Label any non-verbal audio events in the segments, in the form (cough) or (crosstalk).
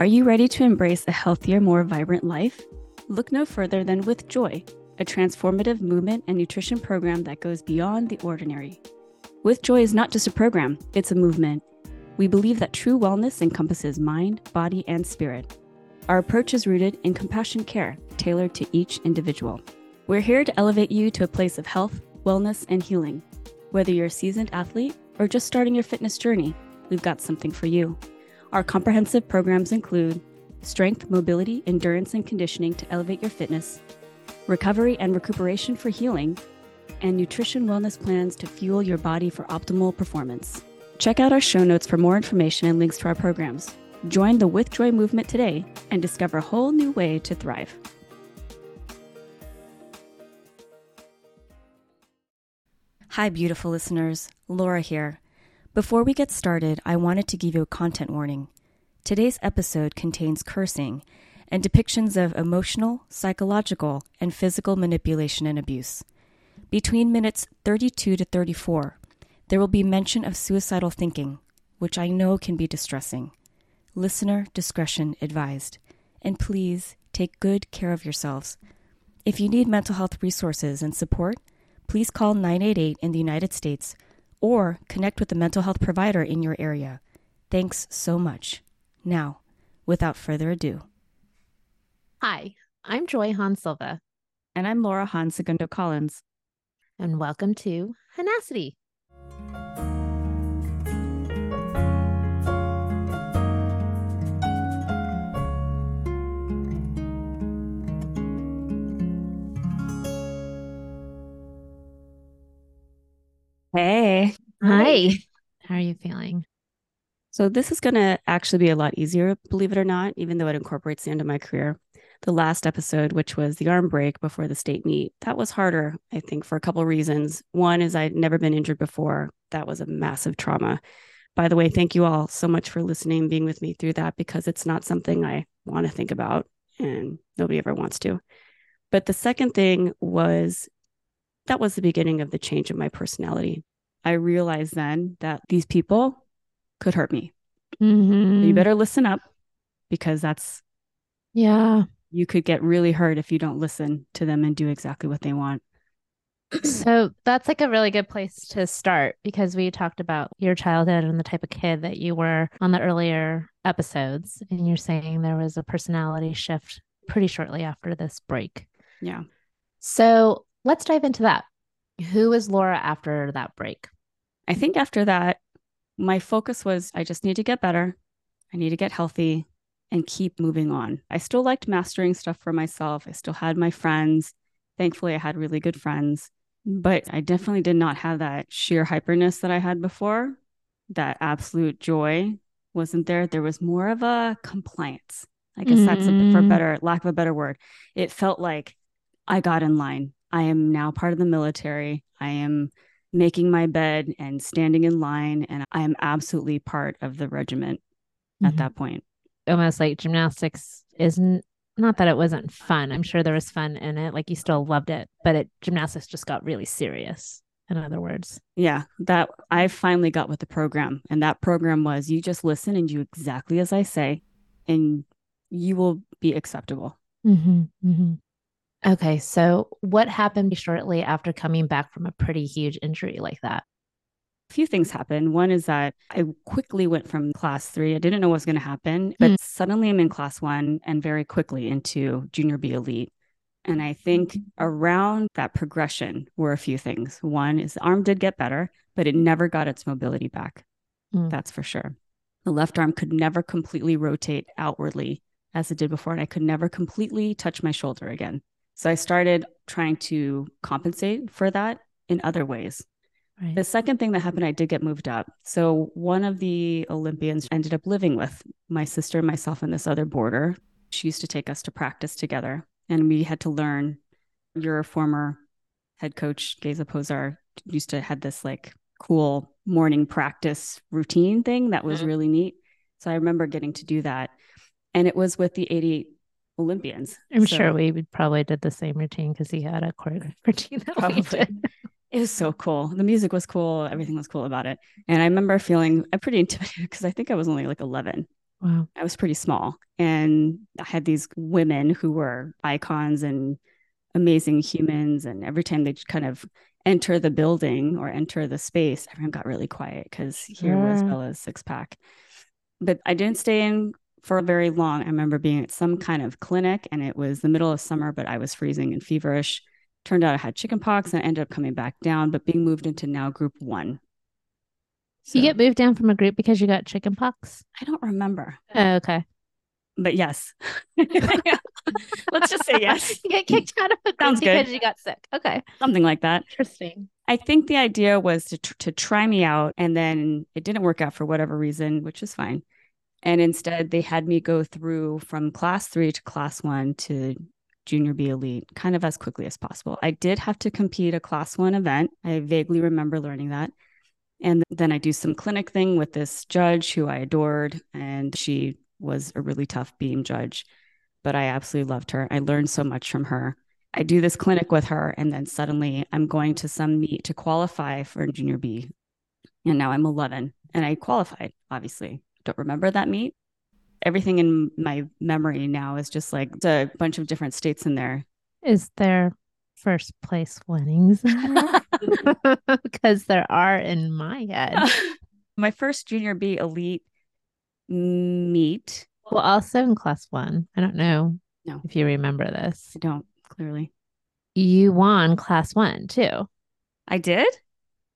Are you ready to embrace a healthier, more vibrant life? Look no further than With Joy, a transformative movement and nutrition program that goes beyond the ordinary. With Joy is not just a program, it's a movement. We believe that true wellness encompasses mind, body, and spirit. Our approach is rooted in compassion care, tailored to each individual. We're here to elevate you to a place of health, wellness, and healing. Whether you're a seasoned athlete or just starting your fitness journey, we've got something for you. Our comprehensive programs include strength, mobility, endurance, and conditioning to elevate your fitness, recovery and recuperation for healing, and nutrition wellness plans to fuel your body for optimal performance. Check out our show notes for more information and links to our programs. Join the With Joy movement today and discover a whole new way to thrive. Hi, beautiful listeners. Laura here. Before we get started, I wanted to give you a content warning. Today's episode contains cursing and depictions of emotional, psychological, and physical manipulation and abuse. Between minutes 32 to 34, there will be mention of suicidal thinking, which I know can be distressing. Listener discretion advised. And please take good care of yourselves. If you need mental health resources and support, please call 988 in the United States or connect with a mental health provider in your area. Thanks so much. Now, without further ado. Hi, I'm Joy Hahn Silva. And I'm Laura Hahn Segundo Collins. And welcome to Hahnacity. Hi. How are you feeling? So, this is going to actually be a lot easier, believe it or not, even though it incorporates the end of my career. The last episode, which was the arm break before the state meet, that was harder, I think, for a couple of reasons. One is I'd never been injured before. That was a massive trauma. By the way, thank you all so much for listening, being with me through that, because it's not something I want to think about and nobody ever wants to. But the second thing was that was the beginning of the change of my personality. I realized then that these people could hurt me. Mm-hmm. You better listen up because that's, yeah, you could get really hurt if you don't listen to them and do exactly what they want. (clears throat) so that's like a really good place to start because we talked about your childhood and the type of kid that you were on the earlier episodes. And you're saying there was a personality shift pretty shortly after this break. Yeah. So let's dive into that. Who was Laura after that break? I think after that, my focus was I just need to get better. I need to get healthy and keep moving on. I still liked mastering stuff for myself. I still had my friends. Thankfully, I had really good friends, but I definitely did not have that sheer hyperness that I had before. That absolute joy wasn't there. There was more of a compliance. I guess mm-hmm. that's a, for better lack of a better word. It felt like I got in line. I am now part of the military. I am making my bed and standing in line, and I am absolutely part of the regiment mm-hmm. at that point. Almost like gymnastics isn't not that it wasn't fun. I'm sure there was fun in it. Like you still loved it, but it gymnastics just got really serious. In other words, yeah, that I finally got with the program, and that program was you just listen and do exactly as I say, and you will be acceptable. Mm-hmm, mm-hmm. Okay, so what happened shortly after coming back from a pretty huge injury like that? A few things happened. One is that I quickly went from class three. I didn't know what was going to happen, but mm. suddenly I'm in class one and very quickly into junior B elite. And I think around that progression were a few things. One is the arm did get better, but it never got its mobility back. Mm. That's for sure. The left arm could never completely rotate outwardly as it did before, and I could never completely touch my shoulder again. So I started trying to compensate for that in other ways. Right. The second thing that happened, I did get moved up. So one of the Olympians ended up living with my sister, myself, and this other boarder. She used to take us to practice together, and we had to learn. Your former head coach, Geza Pozsar, used to had this like cool morning practice routine thing that was mm-hmm. really neat. So I remember getting to do that. And it was with the 88 Olympians. I'm so, sure we probably did the same routine because he had a choreographed routine (laughs) that probably. we did. (laughs) It was so cool. The music was cool. Everything was cool about it. And I remember feeling uh, pretty (laughs) intimidated because I think I was only like 11. Wow. I was pretty small. And I had these women who were icons and amazing humans. And every time they kind of enter the building or enter the space, everyone got really quiet because here was Bela's six pack. But I didn't stay in for very long. I remember being at some kind of clinic and it was the middle of summer, but I was freezing and feverish. Turned out I had chicken pox and I ended up coming back down, but being moved into now group one. So, you get moved down from a group because you got chicken pox? I don't remember. Oh, okay. But yes. (laughs) (laughs) Let's just say yes. (laughs) you get kicked out of a group Sounds good. because you got sick. Okay. Something like that. Interesting. I think the idea was to tr- to try me out, and then it didn't work out for whatever reason, which is fine. And instead, they had me go through from class three to class one to junior B elite, kind of as quickly as possible. I did have to compete a class one event. I vaguely remember learning that. And then I do some clinic thing with this judge who I adored, and she was a really tough beam judge, but I absolutely loved her. I learned so much from her. I do this clinic with her, and then suddenly I'm going to some meet to qualify for junior B. And now I'm 11 and I qualified, obviously. Don't remember that meet. Everything in my memory now is just like a bunch of different states in there. Is there first place winnings in there? (laughs) (laughs) Because there are in my head. (laughs) my first junior B elite meet. Well, also in class one. I don't know No. if you remember this. I don't clearly. You won class one too. I did?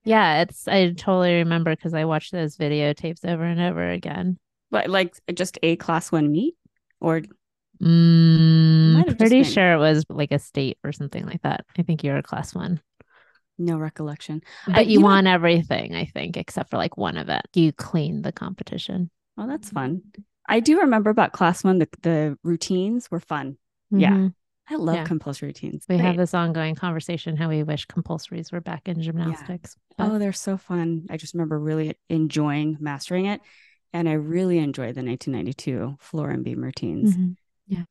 Yeah, it's I totally remember because I watched those videotapes over and over again. But like just a class one meet? Or Mm, Might have just pretty been. sure it was like a state or something like that. I think you're a class one, no recollection. but I- you, you know- won everything. I think except for like one event. You cleaned the competition. Oh, that's fun. I do remember about class one, the, the routines were fun. Yeah. I love Yeah. compulsory routines. we have this ongoing conversation how we wish compulsories were back in gymnastics. but- Oh, they're so fun. I just remember really enjoying mastering it. And I really enjoyed the 1992 floor and beam routines. Mhm.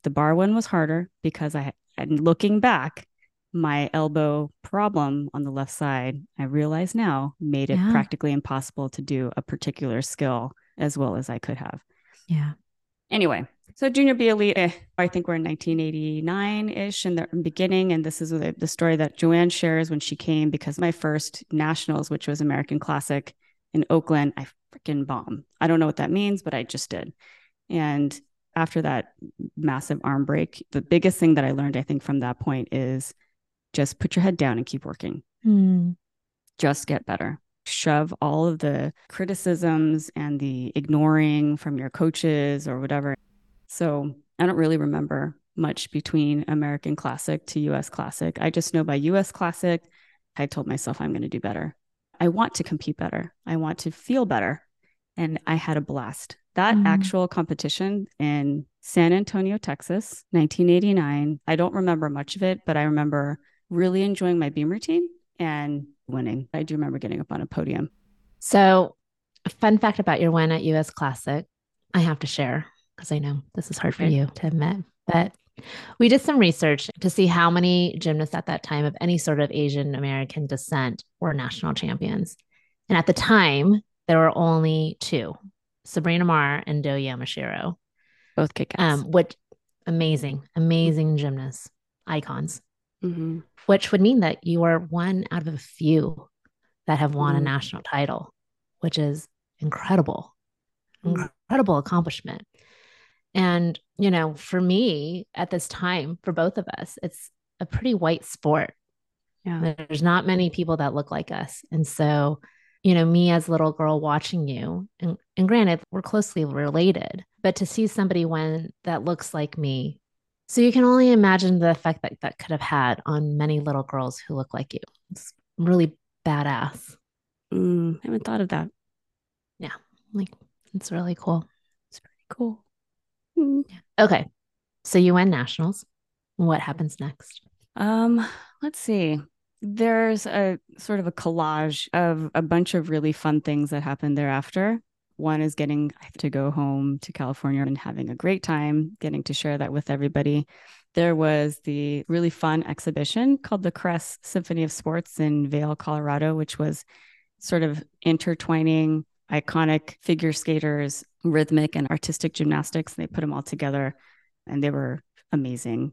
The bar one was harder because I, and looking back, my elbow problem on the left side, I realize now made it Yeah. practically impossible to do a particular skill as well as I could have. yeah. Anyway, so junior B elite, eh, I think we're in 1989 ish in the beginning. And this is the, the story that Joanne shares when she came because my first nationals, which was American Classic in Oakland, I freaking bomb. I don't know what that means, but I just did. And after that massive arm break, the biggest thing that I learned, I think, from that point is just put your head down and keep working Mm. just get better. Shove all of the criticisms and the ignoring from your coaches or whatever. So I don't really remember much between American Classic to US Classic. I just know by US Classic, I told myself I'm going to do better. I want to compete better. I want to feel better. And I had a blast. That Mhm. actual competition in San Antonio, Texas, 1989, I don't remember much of it, but I remember really enjoying my beam routine and winning. I do remember getting up on a podium. So, fun fact about your win at US Classic, I have to share because I know this is hard for you to admit, but we did some research to see how many gymnasts at that time of any sort of Asian American descent were national champions. And at the time, there were only two Sabrina Mar and Doe Yamashiro, Both kick ass. um, which amazing, amazing gymnasts, icons Mhm. which would mean that you are one out of a few that have won a Mhm. national title, which is incredible, Mhm. incredible accomplishment. And, you know, for me at this time, for both of us, it's a pretty white sport. Yeah. There's not many people that look like us. And so, you know, me as a little girl watching you, and, and granted, we're closely related, but to see somebody when that looks like me, so you can only imagine the effect that that could have had on many little girls who look like you. It's really badass. Mm, I haven't thought of that. Yeah. Like, it's really cool. It's pretty cool. Mm. Okay. So you win nationals. What happens next? Um, let's see. There's a sort of a collage of a bunch of really fun things that happened thereafter. One is getting to go home to California and having a great time, getting to share that with everybody. There was the really fun exhibition called the Crest Symphony of Sports in Vail, Colorado, which was sort of intertwining iconic figure skaters rhythmic and artistic gymnastics. And they put them all together and they were amazing.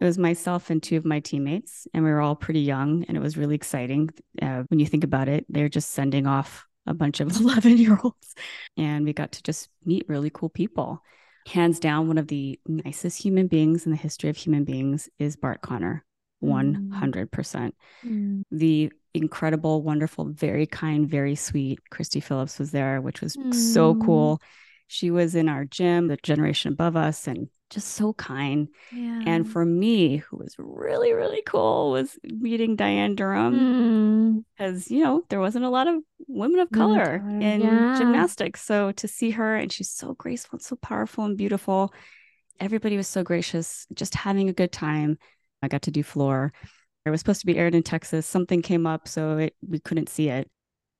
It was myself and two of my teammates, and we were all pretty young, and it was really exciting. Uh, when you think about it, they're just sending off a bunch of (laughs) 11 year olds, and we got to just meet really cool people. Hands down, one of the nicest human beings in the history of human beings is Bart Conner. 100%. Mm. The incredible, wonderful, very kind, very sweet Kristie Phillips was there, which was mm. so cool. She was in our gym, the generation above us, and just so kind. Yeah. And for me, who was really, really cool, was meeting Dianne Durham because, mm. you know, there wasn't a lot of women of color in yeah. gymnastics. So to see her, and she's so graceful, and so powerful and beautiful. Everybody was so gracious, just having a good time. I got to do floor. It was supposed to be aired in Texas. Something came up, so it, we couldn't see it.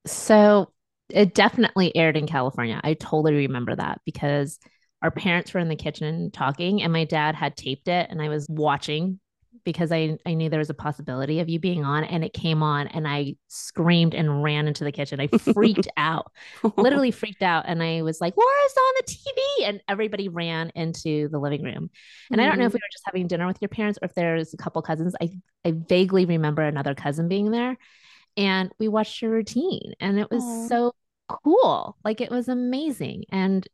So it definitely aired in California. I totally remember that because our parents were in the kitchen talking and my dad had taped it and I was watching because I, I knew there was a possibility of you being on and it came on and I screamed and ran into the kitchen. I freaked (laughs) out, (laughs) literally freaked out. And I was like, Laura's on the TV. And everybody ran into the living room. And mm-hmm. I don't know if mm-hmm. we were just having dinner with your parents or if there's a couple cousins. I, I vaguely remember another cousin being there. And we watched your routine and it was Aww. so cool. Like it was amazing. And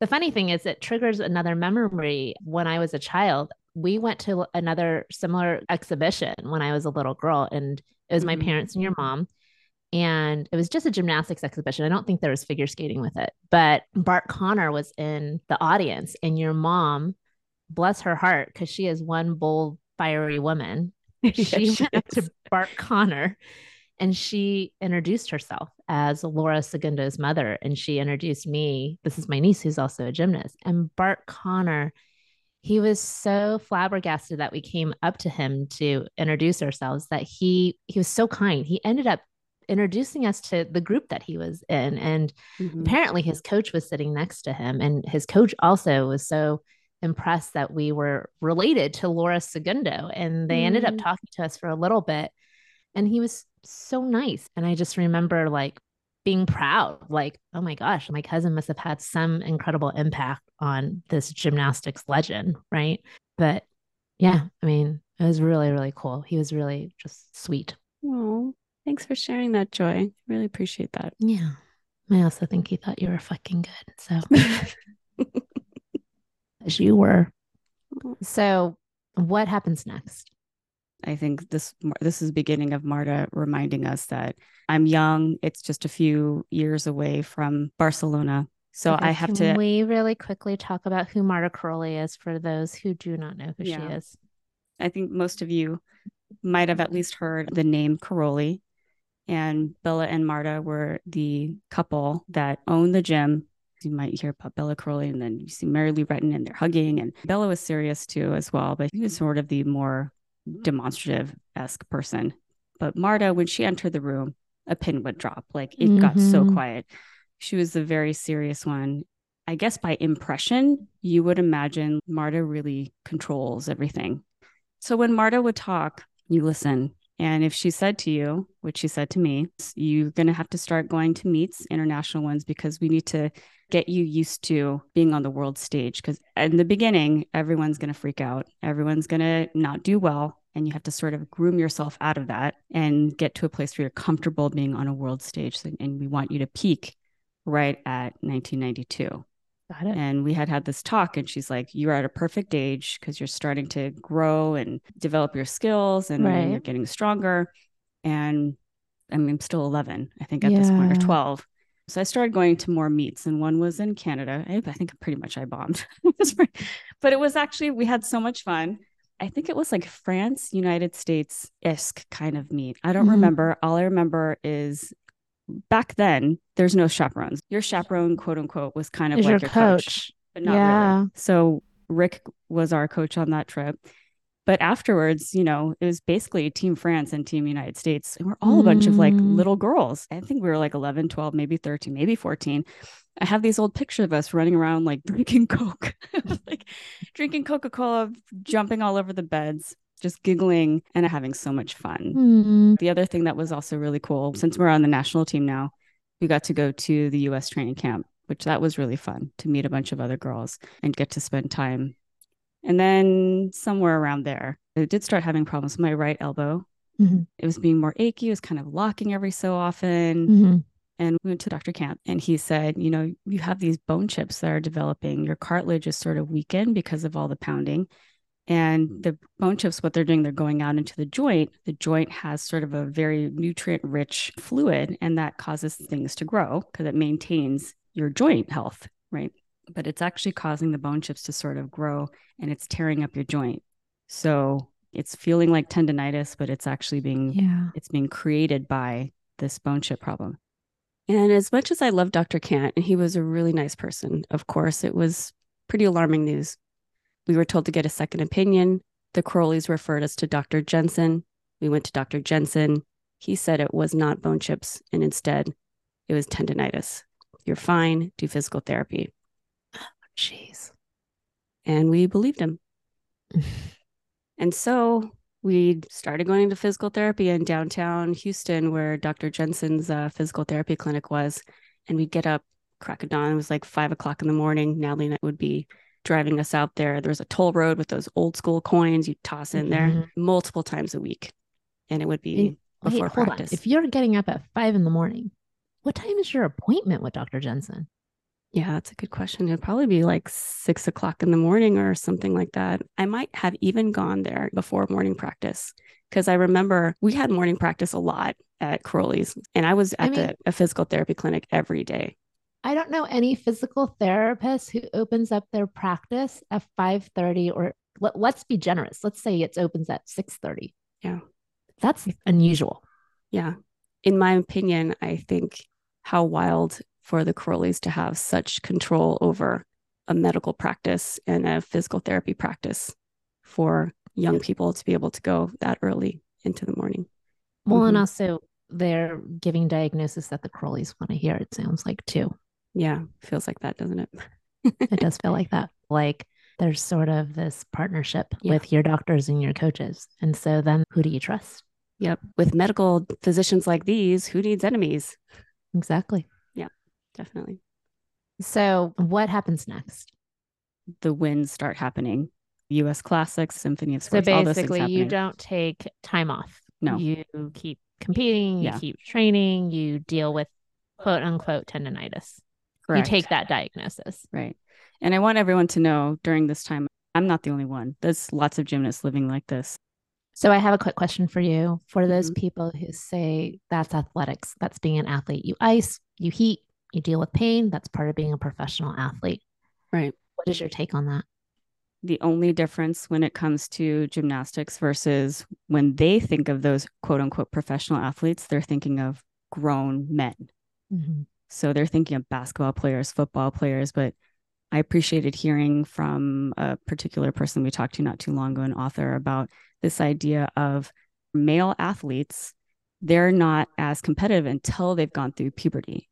the funny thing is, it triggers another memory. When I was a child, we went to another similar exhibition when I was a little girl, and it was mm-hmm. my parents and your mom. And it was just a gymnastics exhibition. I don't think there was figure skating with it, but Bart Conner was in the audience, and your mom, bless her heart, because she is one bold, fiery woman. (laughs) She yes, went up to Bart Conner and she introduced herself as Laura Segundo's mother. And she introduced me. This is my niece, who's also a gymnast. And Bart Conner, he was so flabbergasted that we came up to him to introduce ourselves that he he was so kind. He ended up introducing us to the group that he was in. And mm-hmm. apparently his coach was sitting next to him. And his coach also was so impressed that we were related to Laura Segundo. And they mm-hmm. ended up mm. talking to us for a little bit. And he was so nice. And I just remember like being proud, like, oh my gosh, my cousin must have had some incredible impact on this gymnastics legend. Right. But yeah, I mean, it was really, really cool. He was really just sweet. Oh, thanks for sharing that, Joy. Really appreciate that. Yeah. I also think he thought you were fucking good. So, (laughs) as you were. So, what happens next? I think this this is beginning of Marta reminding us that I'm young. It's just a few years away from Barcelona. So okay, I have to we really quickly talk about who Marta Karolyi is for those who do not know who yeah. she is. I think most of you might have at least heard the name Karolyi. And Bela and Marta were the couple that owned the gym. You might hear about Bela Karolyi, and then you see Mary Lou Retton, and they're hugging. And Bela was serious too, as well, but he was sort of the more demonstrative esque person. But Marta, when she entered the room, a pin would drop. Like it mm-hmm. got so mm-hmm. quiet. She was the very serious one. I guess by impression, you would imagine Marta really controls everything. So when Marta would talk, you listen. And if she said to you, which she said to me, you're going to have to start going to meets, international ones, because we need to get you used to being on the world stage. Because in the beginning, everyone's going to freak out, everyone's going to not do well. And you have to sort of groom yourself out of that and get to a place where you're comfortable being on a world stage. And we want you to peak right at 1992. And we had had this talk, and she's like, You're at a perfect age because you're starting to grow and develop your skills and, right. you're getting stronger. And I mean, I'm still 11, I think, at yeah. this point, or 12. So I started going to more meets, and one was in Canada. I, I think pretty much I bombed, (laughs) but it was actually, we had so much fun. I think it was like France, United States isk kind of meet. I don't mm-hmm. remember. All I remember is back then there's no chaperones. Your chaperone, quote unquote, was kind of is like your, your coach. coach. but not yeah. really. So Rick was our coach on that trip. But afterwards, you know, it was basically Team France and Team United States. And we're all a bunch of like mm. little girls. I think we were like 11, 12, maybe 13, maybe 14. I have these old pictures of us running around like (laughs) drinking Coke, (laughs) like drinking Coca Cola, jumping all over the beds just giggling and having so much fun. Mm. The other thing that was also really cool, since we're on the national team now, we got to go to the US training camp which that was really fun to meet a bunch of other girls and get to spend time. And then somewhere around there, I did start having problems with my right elbow. Mm-hmm. It was being more achy, it was kind of locking every so often. Mm-hmm. And we went to Dr. Camp and he said, you know, you have these bone chips that are developing. Your cartilage is sort of weakened because of all the pounding. And the bone chips, what they're doing, they're going out into the joint. The joint has sort of a very nutrient rich fluid, and that causes things to grow because it maintains your joint health, right? But it's actually causing the bone chips to sort of grow and it's tearing up your joint. So it's feeling like tendonitis, but it's actually being Yeah. it's being created by this bone chip problem. And as much as I love Dr. Kant, and he was a really nice person, of course, it was pretty alarming news. We were told to get a second opinion. The Karolyis referred us to Dr. Jensen. We went to Dr. Jensen. He said it was not bone chips, and instead, it was tendonitis. You're fine, do physical therapy. Jeez. And we believed him. (laughs) And so we started going to physical therapy in downtown Houston, where Dr. Jensen's uh, physical therapy clinic was. And we'd get up, crack of dawn. It was like five o'clock in the morning. Natalie and I would be driving us out there. There was a toll road with those old school coins you toss in there Mhm. multiple times a week. And it would be before hold practice. If you're getting up at five in the morning, what time is your appointment with Dr. Jensen? Yeah, that's a good question. It'd probably be like six o'clock in the morning or something like that. I might have even gone there before morning practice because I remember we had morning practice a lot at Karolyi's, and I was I at mean- the a physical therapy clinic every day. I don't know any physical therapist who opens up their practice at 5:30 or let, let's be generous. Let's say it opens at 6:30. Yeah. That's unusual. Yeah, in my opinion, I think how wild for the Karolyis to have such control over a medical practice and a physical therapy practice for young people to be able to go that early into the morning. Well, and Mhm. also they're giving diagnosis that the Karolyis want to hear, it sounds like too. Yeah, feels like that, doesn't it? It does feel like (laughs) that. Like there's sort of this partnership Yeah. with your doctors and your coaches. And so then who do you trust? Yep. With medical physicians like these, who needs enemies? Exactly. Definitely. So what happens next? The wins start happening. US Classics, Symphony of So Sports, all those things basically, you don't take time off. No. You keep competing, you Yeah. keep training, you deal with quote unquote tendonitis. Correct. You take that diagnosis. Right. And I want everyone to know during this time, I'm not the only one. There's lots of gymnasts living like this. So I have a quick question for you. For those Mhm. people who say that's athletics, that's being an athlete. You ice, you heat, you deal with pain. That's part of being a professional athlete. Right. What is your take on that? The only difference when it comes to gymnastics versus when they think of those quote unquote professional athletes, they're thinking of grown men. Mhm. So they're thinking of basketball players, football players, but I appreciated hearing from a particular person we talked to not too long ago, an author, about this idea of male athletes. They're not as competitive until they've gone through puberty.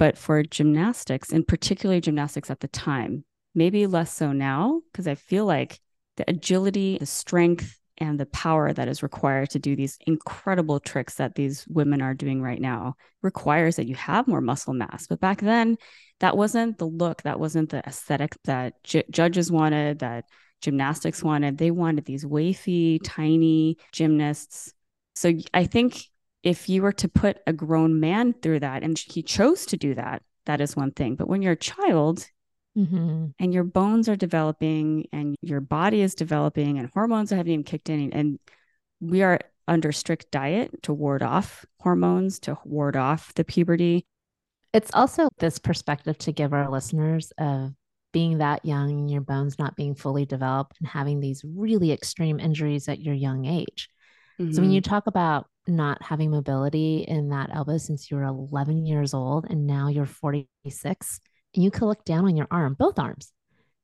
But for gymnastics, and particularly gymnastics at the time, maybe less so now, because I feel like the agility, the strength, and the power that is required to do these incredible tricks that these women are doing right now requires that you have more muscle mass. But back then, that wasn't the look, that wasn't the aesthetic that ju- judges wanted, that gymnastics wanted. They wanted these wafy, tiny gymnasts. So I think if you were to put a grown man through that and he chose to do that, that is one thing. But when you're a child, Mhm. and your bones are developing and your body is developing and hormones haven't even kicked in and we are under strict diet to ward off hormones to ward off the puberty It's also this perspective to give our listeners of being that young and your bones not being fully developed and having these really extreme injuries at your young age. So when you talk about not having mobility in that elbow since you were 11 years old and now you're 46, and you could look down on your arm, both arms,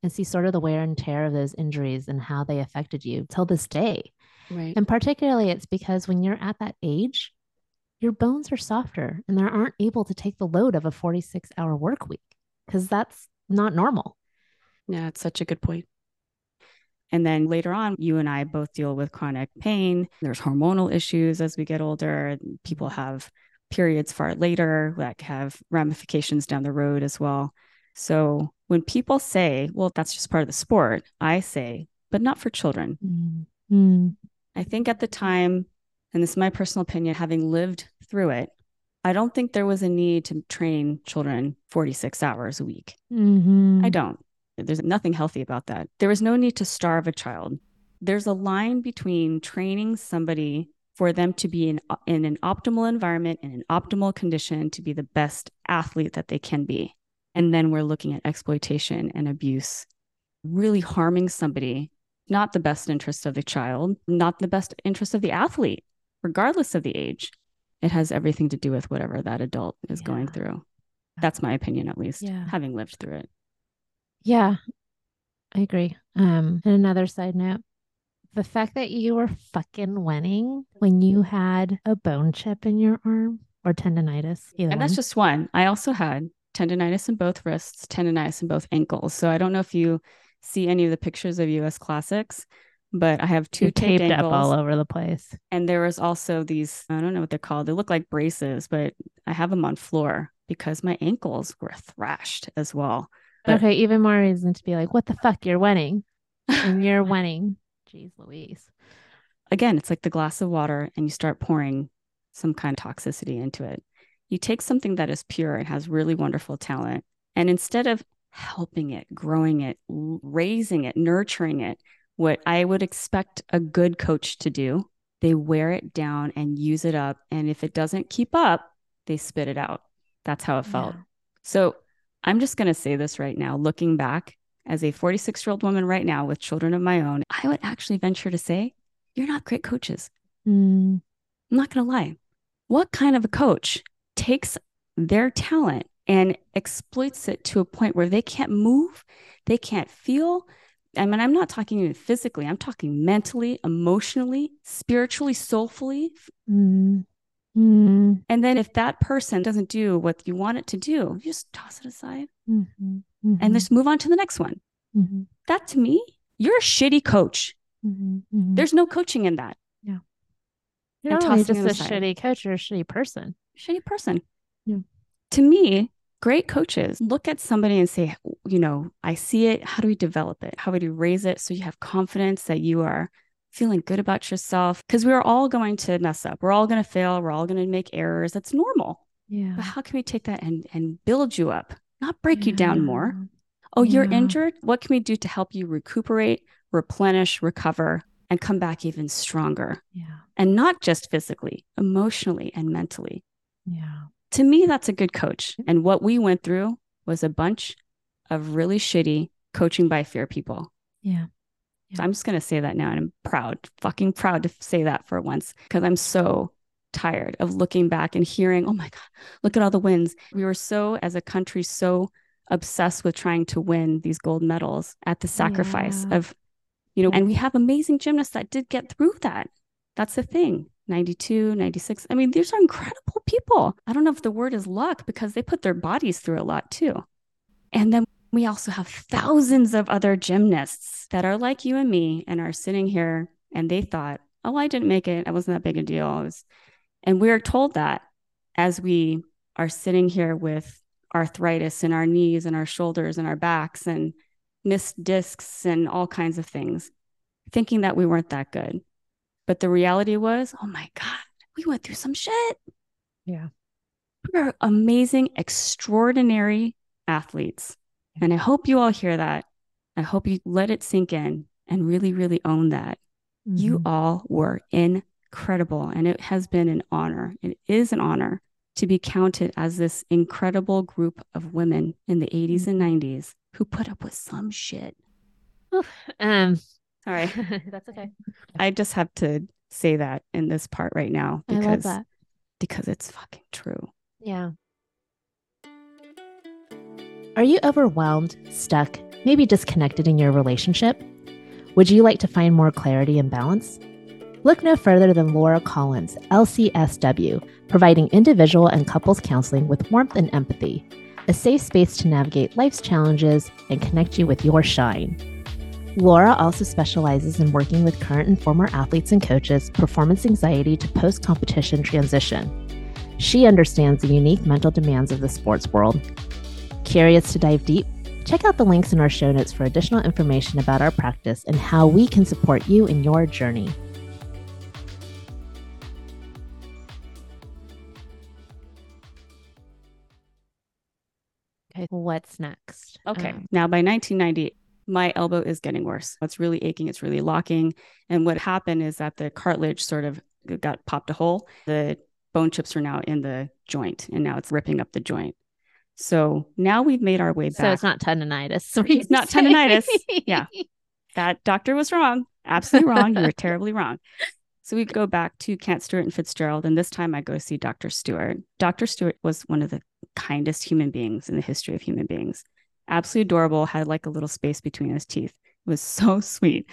and see sort of the wear and tear of those injuries and how they affected you till this day. right And particularly, it's because when you're at that age, your bones are softer and they aren't able to take the load of a 46 hour work week because that's not normal. yeah it's such a good point and then later on you and i both deal with chronic pain there's hormonal issues as we get older people have periods far later that have ramifications down the road as well So when people say, well, that's just part of the sport, I say, but not for children. Mm-hmm. I think at the time, and this is my personal opinion, having lived through it, I don't think there was a need to train children 46 hours a week. Mm-hmm. I don't. There's nothing healthy about that. There is no need to starve a child. There's a line between training somebody for them to be in, in an optimal environment, in an optimal condition, to be the best athlete that they can be. And then we're looking at exploitation and abuse, really harming somebody, not the best interest of the child, not the best interest of the athlete, regardless of the age. It has everything to do with whatever that adult is Yeah. going through. That's my opinion, at least, Yeah. having lived through it. Yeah, I agree. Um, and another side note, the fact that you were fucking winning when you had a bone chip in your arm or tendonitis, either And that's just one. I also had tendonitis in both wrists, tendonitis in both ankles. So I don't know if you see any of the pictures of US classics, but I have two taped, taped up all over the place. And there was also these, I don't know what they're called. They look like braces, but I have them on floor because my ankles were thrashed as well. Okay, even more reason to be like, what the fuck? You're winning. And you're (laughs) winning. Jeez Louise. Again, it's like the glass of water and you start pouring some kind of toxicity into it. You take something that is pure and has really wonderful talent, and instead of helping it, growing it, raising it, nurturing it, what I would expect a good coach to do, they wear it down and use it up. And if it doesn't keep up, they spit it out. That's how it felt. Yeah. So I'm just going to say this right now, looking back as a 46 year old woman right now with children of my own, I would actually venture to say, you're not great coaches. Mm, I'm not going to lie. What kind of a coach takes their talent and exploits it to a point where they can't move, they can't feel? I mean, I'm not talking even physically, I'm talking mentally, emotionally, spiritually, soulfully. mm, mm, And then if that person doesn't do what you want it to do, you just toss it aside mhm, mhm, and just move on to the next one. mhm, That to me, you're a shitty coach. mhm, mhm. There's no coaching in that. Yeah. You're and not only tossing just a aside. shitty coach, you're a shitty person. Shitty person. Yeah. To me, great coaches look at somebody and say, you know, I see it. How do we develop it? How do we raise it so you have confidence that you are feeling good about yourself? Because we're all going to mess up. We're all going to fail. We're all going to make errors. That's normal. Yeah. But how can we take that and and build you up, not break you down more? Yeah. Oh, you're injured? What can we do to help you recuperate, replenish, recover, and come back even stronger? Yeah. And not just physically, emotionally, and mentally. Yeah. To me, that's a good coach. And what we went through was a bunch of really shitty coaching by fear people. Yeah. So I'm just going to say that now. And I'm proud, fucking proud to say that for once, because I'm so tired of looking back and hearing, oh my God, look at all the wins. We were so, as a country, so obsessed with trying to win these gold medals at the sacrifice Yeah. of, you know, and we have amazing gymnasts that did get through that. That's the thing. 92, 96. I mean, these are incredible people. I don't know if the word is luck because they put their bodies through a lot too. And then we also have thousands of other gymnasts that are like you and me and are sitting here and they thought, oh, I didn't make it. It wasn't that big a deal. Was... And we're told that as we are sitting here with arthritis in our knees and our shoulders and our backs and missed discs and all kinds of things, thinking that we weren't that good. But the reality was, oh my God, we went through some shit. Yeah. We're amazing, extraordinary athletes. And I hope you all hear that. I hope you let it sink in and really, really own that. You Mhm. all were incredible. And it has been an honor. It is an honor to be counted as this incredible group of women in the 80s and 90s who put up with some shit. um Sorry. (laughs) (laughs) that's okay. I just have to say that in this part right now because because it's fucking true. Yeah. Are you overwhelmed, stuck, maybe disconnected in your relationship? Would you like to find more clarity and balance? Look no further than Laura Collins, LCSW, providing individual and couples counseling with warmth and empathy, a safe space to navigate life's challenges and connect you with your shine. Laura also specializes in working with current and former athletes and coaches, performance anxiety to post competition transition. She understands the unique mental demands of the sports world. Curious to dive deep? Check out the links in our show notes for additional information about our practice and how we can support you in your journey. Okay, what's next? Okay. Um, now by 1990, my elbow is getting worse. It's really aching, it's really locking. And what happened is that the cartilage sort of got popped a hole. The bone chips are now in the joint and now it's ripping up the joint. So now we've made our way back. So it's not tendonitis. (laughs) It's not tendonitis. yeah. That doctor was wrong. Absolutely wrong. You were (laughs) terribly wrong. So we go back to Kent Stewart and Fitzgerald, and this time I go see Dr. Stewart. Dr. Stewart was one of the kindest human beings in the history of human beings. Absolutely adorable, had like a little space between his teeth. It was so (laughs) sweet.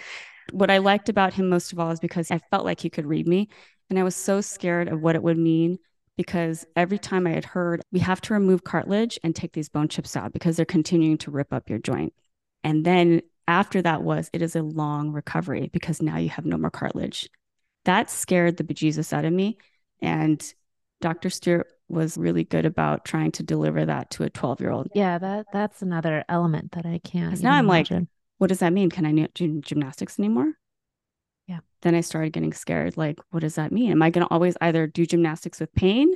What I liked about him most of all is because I felt like he could read me. And I was so scared of what it would mean because every time I had heard, we have to remove cartilage and take these bone chips out because they're continuing to rip up your joint. And then after that was, it is a long recovery because now you have no more cartilage. That scared the bejesus out of me. And Dr. Stewart was really good about trying to deliver that to a 12 year old. Yeah, that that's another element that I can't. Because Now I'm imagine. like, what does that mean? Can I not do gymnastics anymore? Then I started getting scared. Like, what does that mean? Am I going to always either do gymnastics with pain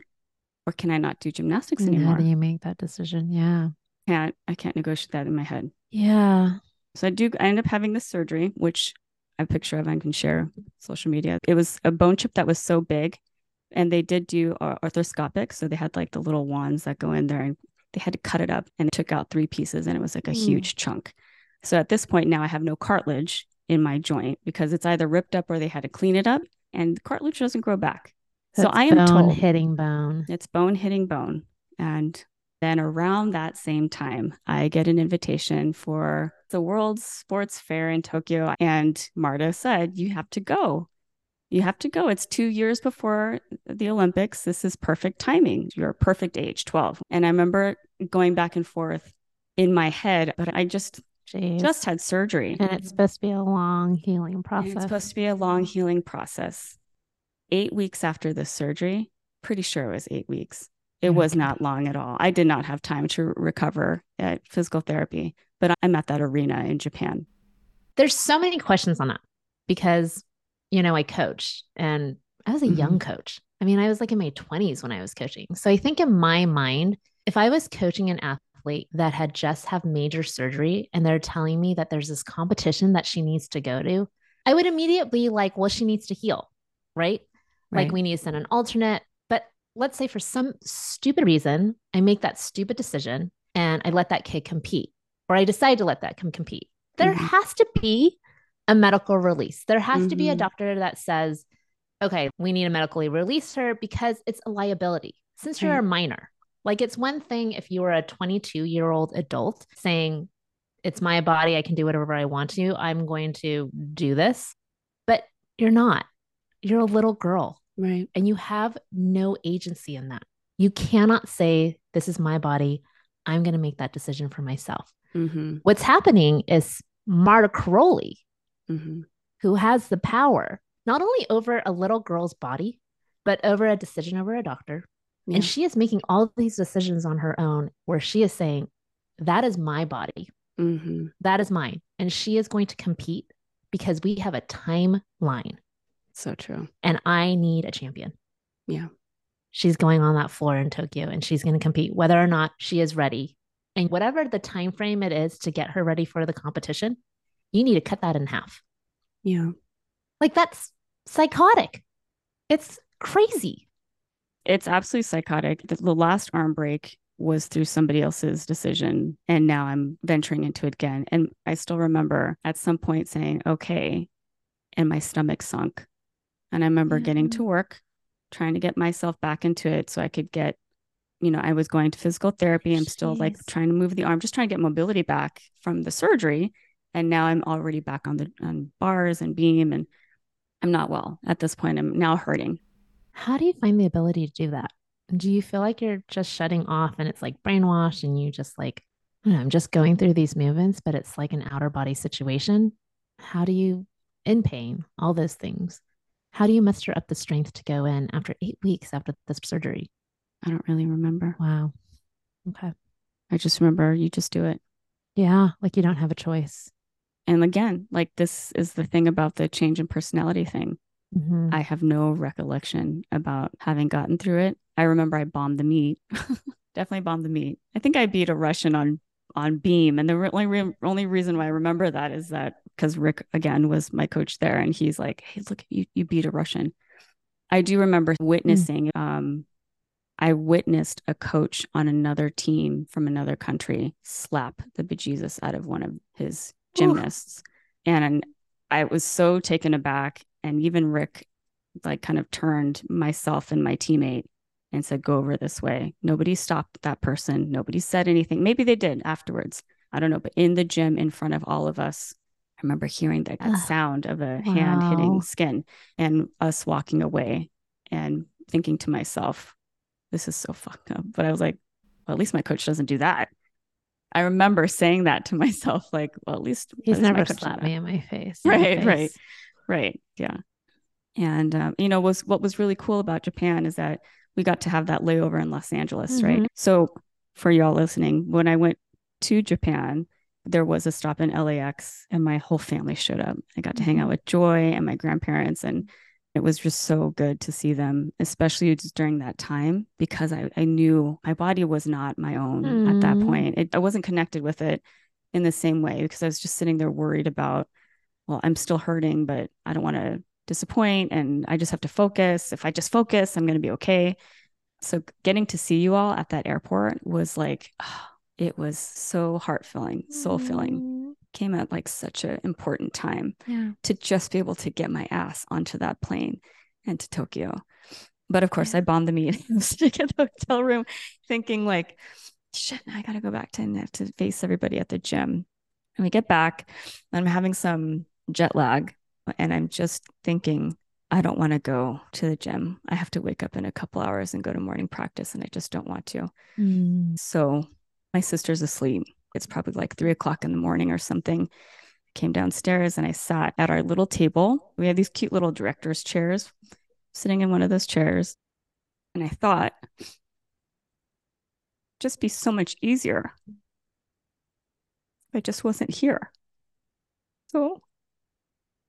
or can I not do gymnastics anymore? How do you make that decision? Yeah. Can't, I can't negotiate that in my head. Yeah. So I do, I end up having this surgery, which I have a picture of, and can share social media. It was a bone chip that was so big and they did do arthroscopic. So they had like the little wands that go in there and they had to cut it up and it took out three pieces and it was like a mm. huge chunk. So at this point now I have no cartilage in my joint because it's either ripped up or they had to clean it up and cartilage doesn't grow back. That's so I am bone told hitting bone. It's bone hitting bone. And then around that same time, I get an invitation for the World Sports Fair in Tokyo. And Marta said, You have to go. You have to go. It's two years before the Olympics. This is perfect timing. You're perfect age, 12. And I remember going back and forth in my head, but I just Jeez. just had surgery. And it's supposed to be a long healing process. And it's supposed to be a long healing process. Eight weeks after the surgery, pretty sure it was eight weeks. It was not long at all. I did not have time to recover at physical therapy, but I'm at that arena in Japan. There's so many questions on that because, you know, I coach and I was a mm-hmm. young coach. I mean, I was like in my 20s when I was coaching. So I think in my mind, if I was coaching an athlete, athlete that had just have major surgery and they're telling me that there's this competition that she needs to go to, I would immediately like, well, she needs to heal, right? right? Like we need to send an alternate. But let's say for some stupid reason, I make that stupid decision and I let that kid compete, or I decide to let that kid compete. There mm-hmm. has to be a medical release. There has mm-hmm. to be a mm-hmm. doctor that says, okay, we need to medically release her because it's a liability since you're a minor. Like it's one thing if you were a 22 year old adult saying, it's my body, I can do whatever I want to, I'm going to do this. But you're not. You're a little girl. Right. And you have no agency in that. You cannot say, This is my body. I'm going to make that decision for myself. Mm-hmm. What's happening is Marta Karolyi, mm-hmm. who has the power not only over a little girl's body, but over a decision over a doctor, yeah. And she is making all these decisions on her own where she is saying, that is my body. Mm-hmm. That is mine. And she is going to compete because we have a timeline. So true. And I need a champion. Yeah. She's going on that floor in Tokyo and she's going to compete whether or not she is ready. And whatever the time frame it is to get her ready for the competition, you need to cut that in half. Yeah. Like that's psychotic. It's crazy it's absolutely psychotic. The, the last arm break was through somebody else's decision. And now I'm venturing into it again. And I still remember at some point saying, okay. And my stomach sunk. And I remember yeah. getting to mm. work, trying to get myself back into it so I could get, you know, I was going to physical therapy. I'm Jeez. still like trying to move the arm, just trying to get mobility back from the surgery. And now I'm already back on the on bars and beam and I'm not well at this point. I'm now hurting. How do you find the ability to do that? Do you feel like you're just shutting off and it's like brainwashed and you just like, I am just going through these movements, but it's like an outer body situation? How do you, in pain, all those things, how do you muster up the strength to go in after eight weeks after this surgery? I don't really remember. Wow. Okay. I just remember you just do it. Yeah. Like you don't have a choice. And again, like this is the thing about the change in personality thing. Mhm. I have no recollection about having gotten through it. I remember I bombed the meet. (laughs) Definitely bombed the meet. I think I beat a Russian on on beam, and the only re- only reason why I remember that is that because Rick again was my coach there, and he's like, "Hey, look, you you beat a Russian." I do remember witnessing. Um, I witnessed a coach on another team from another country slap the bejesus out of one of his gymnasts, and I was so taken aback. And even Rick, like, kind of turned myself and my teammate and said, "Go over this way." Nobody stopped that person. Nobody said anything. Maybe they did afterwards. I don't know. But in the gym, in front of all of us, I remember hearing that, that sound of a hand hitting skin and us walking away and thinking to myself, "This is so fucked up." But I was like, "Well, at least my coach doesn't do that." I remember saying that to (laughs) myself, like, "Well, at least He's never slapped me in my face. in Right, right. face. Right. Yeah. And um, you know, was what was really cool about Japan is that we got to have that layover in Los Angeles, right? Mhm. So for y'all listening, when I went to Japan, there was a stop in LAX and my whole family showed up. I got to hang out with Joy and my grandparents and it was just so good to see them, especially just during that time, because I, I knew my body was not my own at that Mm. point. It, I wasn't connected with it in the same way because I was just sitting there worried about, well, I'm still hurting, but I don't want to disappoint and I just have to focus. If I just focus, I'm going to be okay. So getting to see you all at that airport was like, (sighs) it was so heart filling, soul filling. Mm. Came at like such an important time Yeah. to just be able to get my ass onto that plane and to Tokyo. But of course, I bombed the meet. I was sitting in the hotel room thinking like, shit, I gotta go back to and I have to face everybody at the gym. And we get back, and I'm having some jet lag, and I'm just thinking, I don't want to go to the gym. I have to wake up in a couple hours and go to morning practice, and I just don't want to. Mm. So my sister's asleep. It's probably like three o'clock in the morning or something. I came downstairs and I sat at our little table. We had these cute little director's chairs, sitting in one of those chairs. And I thought, just be so much easier if I just wasn't here. So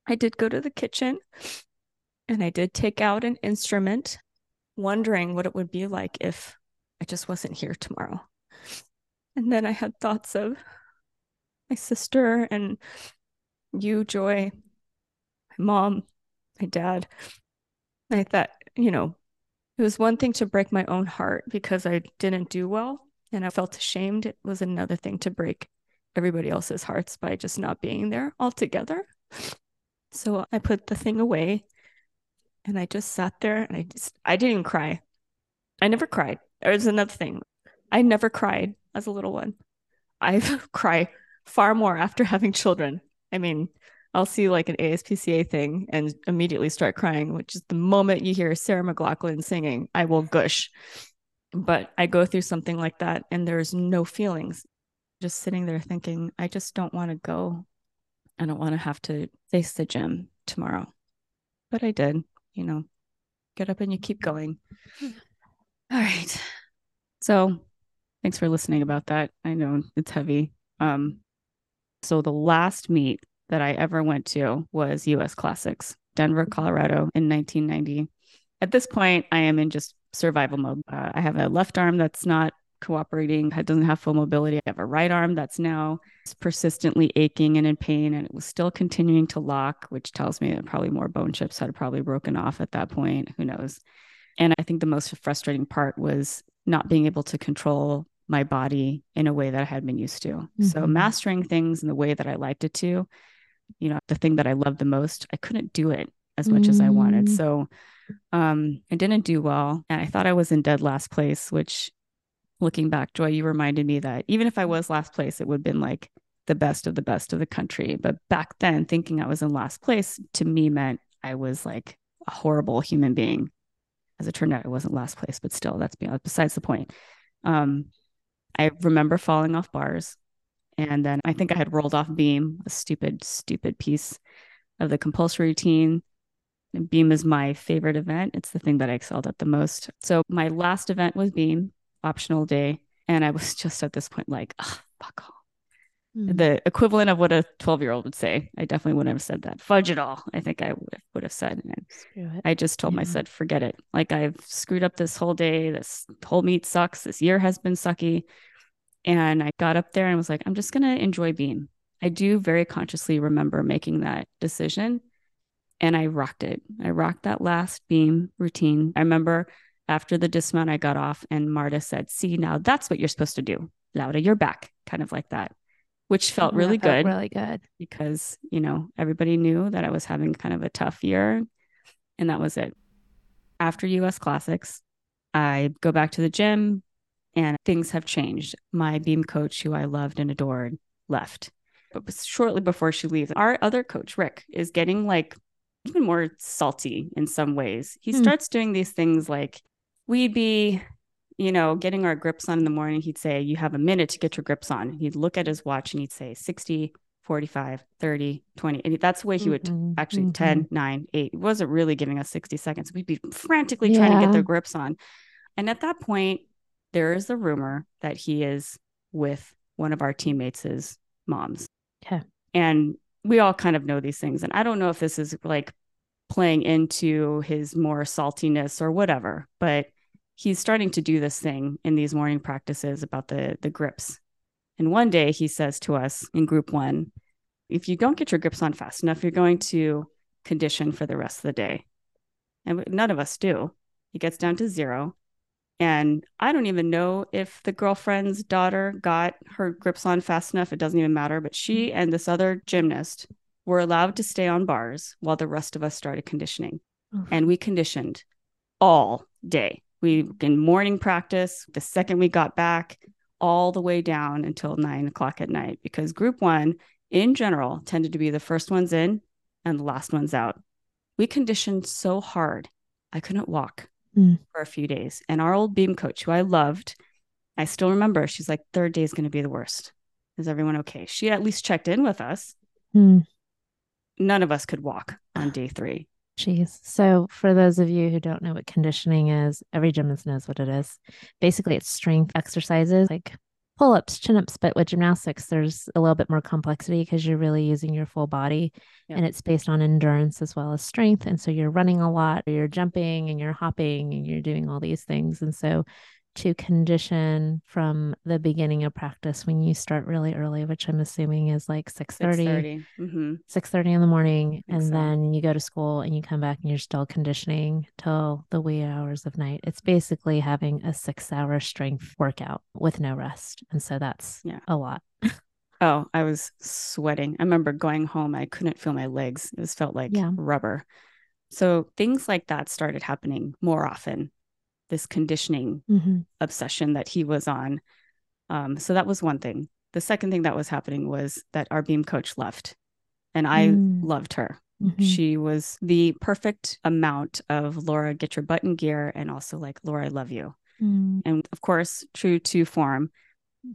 I did go to the kitchen and I did take out an instrument, wondering what it would be like if I just wasn't here tomorrow. And then I had thoughts of my sister and you, Joy, my mom, my dad. I thought, you know, it was one thing to break my own heart because I didn't do well and I felt ashamed. It was another thing to break everybody else's hearts by just not being there altogether. So I put the thing away and I just sat there and I just, I didn't cry. I never cried. There's another thing. I never cried as a little one. (laughs) I (laughs) cry far more after having children. I mean, I'll see like an ASPCA thing and immediately start crying, which is the moment you hear Sarah McLachlan singing, I will gush. But I go through something like that and there's no feelings. Just sitting there thinking, I just don't want to go. I don't want to have to face the gym tomorrow. But I did, you know, get up and you keep going. (laughs) All right. So thanks for listening about that. I know it's heavy. Um, so the last meet that I ever went to was US Classics, Denver, Colorado in 1990. At this point, I am in just survival mode. Uh, I have a left arm that's not cooperating, it doesn't have full mobility. I have a right arm that's now persistently aching and in pain, and it was still continuing to lock, which tells me that probably more bone chips had probably broken off at that point. Who knows? And I think the most frustrating part was not being able to control my body in a way that I had been used to. So Mhm. mastering things in the way that I liked it to, you know, the thing that I loved the most, I couldn't do it as much as I wanted. Mm. So um I didn't do well. And I thought I was in dead last place, which looking back, Joy, you reminded me that even if I was last place, it would have been like the best of the best of the country. But back then, thinking I was in last place to me meant I was like a horrible human being. As it turned out, I wasn't last place, but still, that's beyond, besides the point. Um, I remember falling off bars. And then I think I had rolled off beam, a stupid, stupid piece of the compulsory routine. And beam is my favorite event. It's the thing that I excelled at the most. So my last event was beam, optional day. And I was (laughs) just at this point like, oh, fuck all. Mm. The equivalent of what a 12 year old would say. I definitely wouldn't have said that. Fudge it all. I think I would, would have said. And Screw it. I just told Yeah. myself, forget it. Like I've screwed up this whole day. This whole meet sucks. This year has been sucky. And I got up there and was like, I'm just going to enjoy beam. I do very consciously remember making that decision and I rocked it. I rocked that last beam routine. I remember after the dismount, I got off and Marta said, See, now that's what you're supposed to do. Laura, you're back, kind of like that, which felt really felt good Really good. because, you know, everybody knew that I was having kind of a tough year. And that was it. After US Classics, I go back to the gym and things have changed. My beam coach, who I loved and adored, left. But shortly before she leaves, our other coach, Rick, is getting like even more salty in some ways. He Hmm. starts doing these things like we'd be, you know, getting our grips on in the morning. He'd say, You have a minute to get your grips on. He'd look at his watch and he'd say 60, 45, 30, 20. And that's the way he would Mhm, actually mhm. 10, 9, 8. He wasn't really giving us 60 seconds. We'd be frantically trying to get their grips on. And at that point, there is a rumor that he is with one of our teammates' moms. Okay. And we all kind of know these things. And I don't know if this is like playing into his more saltiness or whatever, but he's starting to do this thing in these morning practices about the the grips. And one day he says to us in group one, if you don't get your grips on fast enough, you're going to condition for the rest of the day. And none of us do. He gets down to zero. And I don't even know if the girlfriend's daughter got her grips on fast enough. It doesn't even matter. But she mm-hmm. and this other gymnast were allowed to stay on bars while the rest of us started conditioning. And we conditioned all day. We in morning practice, the second we got back, all the way down until nine o'clock at night, because group one in general tended to be the first ones in and the last ones out. We conditioned so hard, I couldn't walk Mm. for a few days. And our old beam coach, who I loved, I still remember, she's like, third day is going to be the worst. Is everyone okay? She at least checked in with us. Hmm. None of us could walk on (sighs) day three. Jeez. So, for those of you who don't know what conditioning is, every gymnast knows what it is. Basically, it's strength exercises like pull ups, chin ups, but with gymnastics, there's a little bit more complexity because you're really using your full body Yeah. and it's based on endurance as well as strength. And so, you're running a lot, or you're jumping and you're hopping and you're doing all these things. And so, to condition from the beginning of practice when you start really early, which I'm assuming is like 6 30, 6:30. Mhm. six thirty in the morning, and so. then you go to school and you come back and you're still conditioning till the wee hours of night. It's basically having a six hour strength workout with no rest, and so that's Yeah. a lot. (laughs) Oh, I was sweating. I remember going home, I couldn't feel my legs. It was felt like Yeah. rubber. So things like that started happening more often. This conditioning Mhm. obsession that he was on. Um, so that was one thing. The second thing that was happening was that our beam coach left, and I Mm. loved her. Mhm. She was the perfect amount of Laura, get your button gear, and also like, Laura, I love you. Mm. And of course, true to form,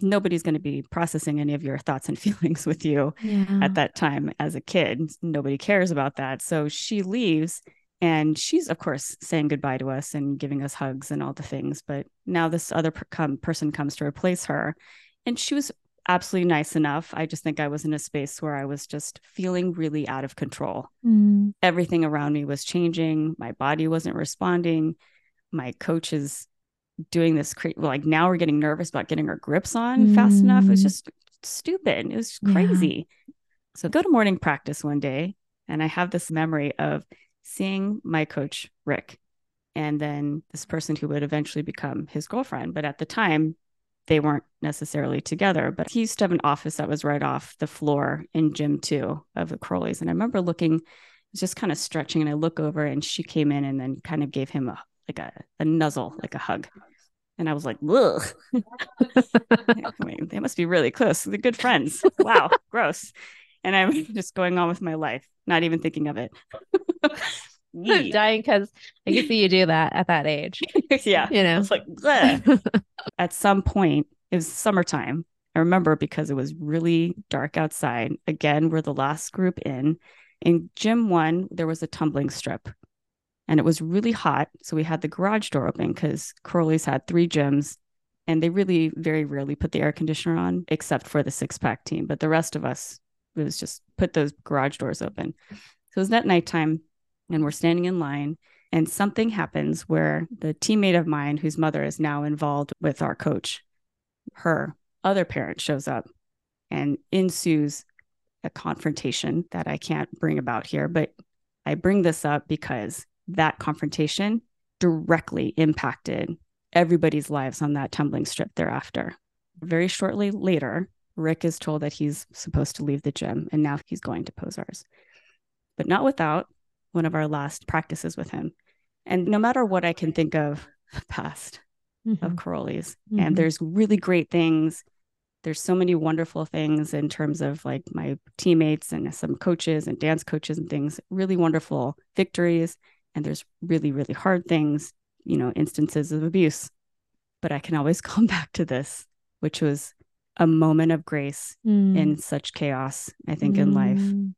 nobody's going to be processing any of your thoughts and (laughs) feelings with you Yeah. at that time as a kid. Nobody cares about that. So she leaves and she's, of course, saying goodbye to us and giving us hugs and all the things. But now this other per- come, person comes to replace her. And she was absolutely nice enough. I just think I was in a space where I was just feeling really out of control. Mm. Everything around me was changing. My body wasn't responding. My coach is doing this cra- like now we're getting nervous about getting our grips on fast enough. It was Mm. just stupid. It was Yeah. crazy. So go to morning practice one day and I have this memory of seeing my coach Rick and then this person who would eventually become his girlfriend. But at the time, they weren't necessarily together. But he used to have an office that was right off the floor in gym two of the Karolyis. And I remember looking, just kind of stretching, and I look over and she came in and then kind of gave him a like a, a nuzzle, like a hug. And I was like, ugh. (laughs) (laughs) I mean, they must be really close. They're good friends. Wow, gross. And I'm (laughs) just going on with my life, not even thinking of it. (laughs) Dying because I can see you do that at that age. (laughs) yeah. You know. was like, at some point, it was summertime. I remember because it was really dark outside. Again, we're the last group in. In gym one, there was a tumbling strip and it was really hot. So we had the garage door open because Karolyi's had three gyms And they really very rarely put the air conditioner on, except for the six pack team. But the rest of us, it was just put those garage doors open. So it was that nighttime, and we're standing in line. And something happens where the teammate of mine, whose mother is now involved with our coach, her other parent shows up and ensues a confrontation that I can't bring about here. But I bring this up because that confrontation directly impacted everybody's lives on that tumbling strip thereafter. Very shortly later, Rick is told that he's supposed to leave the gym and now he's going to Pozsar's, but not without one of our last practices with him. And no matter what I can think of past mm-hmm. of Karolyi's, mm-hmm. and there's really great things. There's so many wonderful things in terms of like my teammates and some coaches and dance coaches and things, really wonderful victories. And there's really, really hard things, you know, instances of abuse. But I can always (laughs) come back to this, which was a moment of grace mm. in such chaos, I think, mm. in life mm.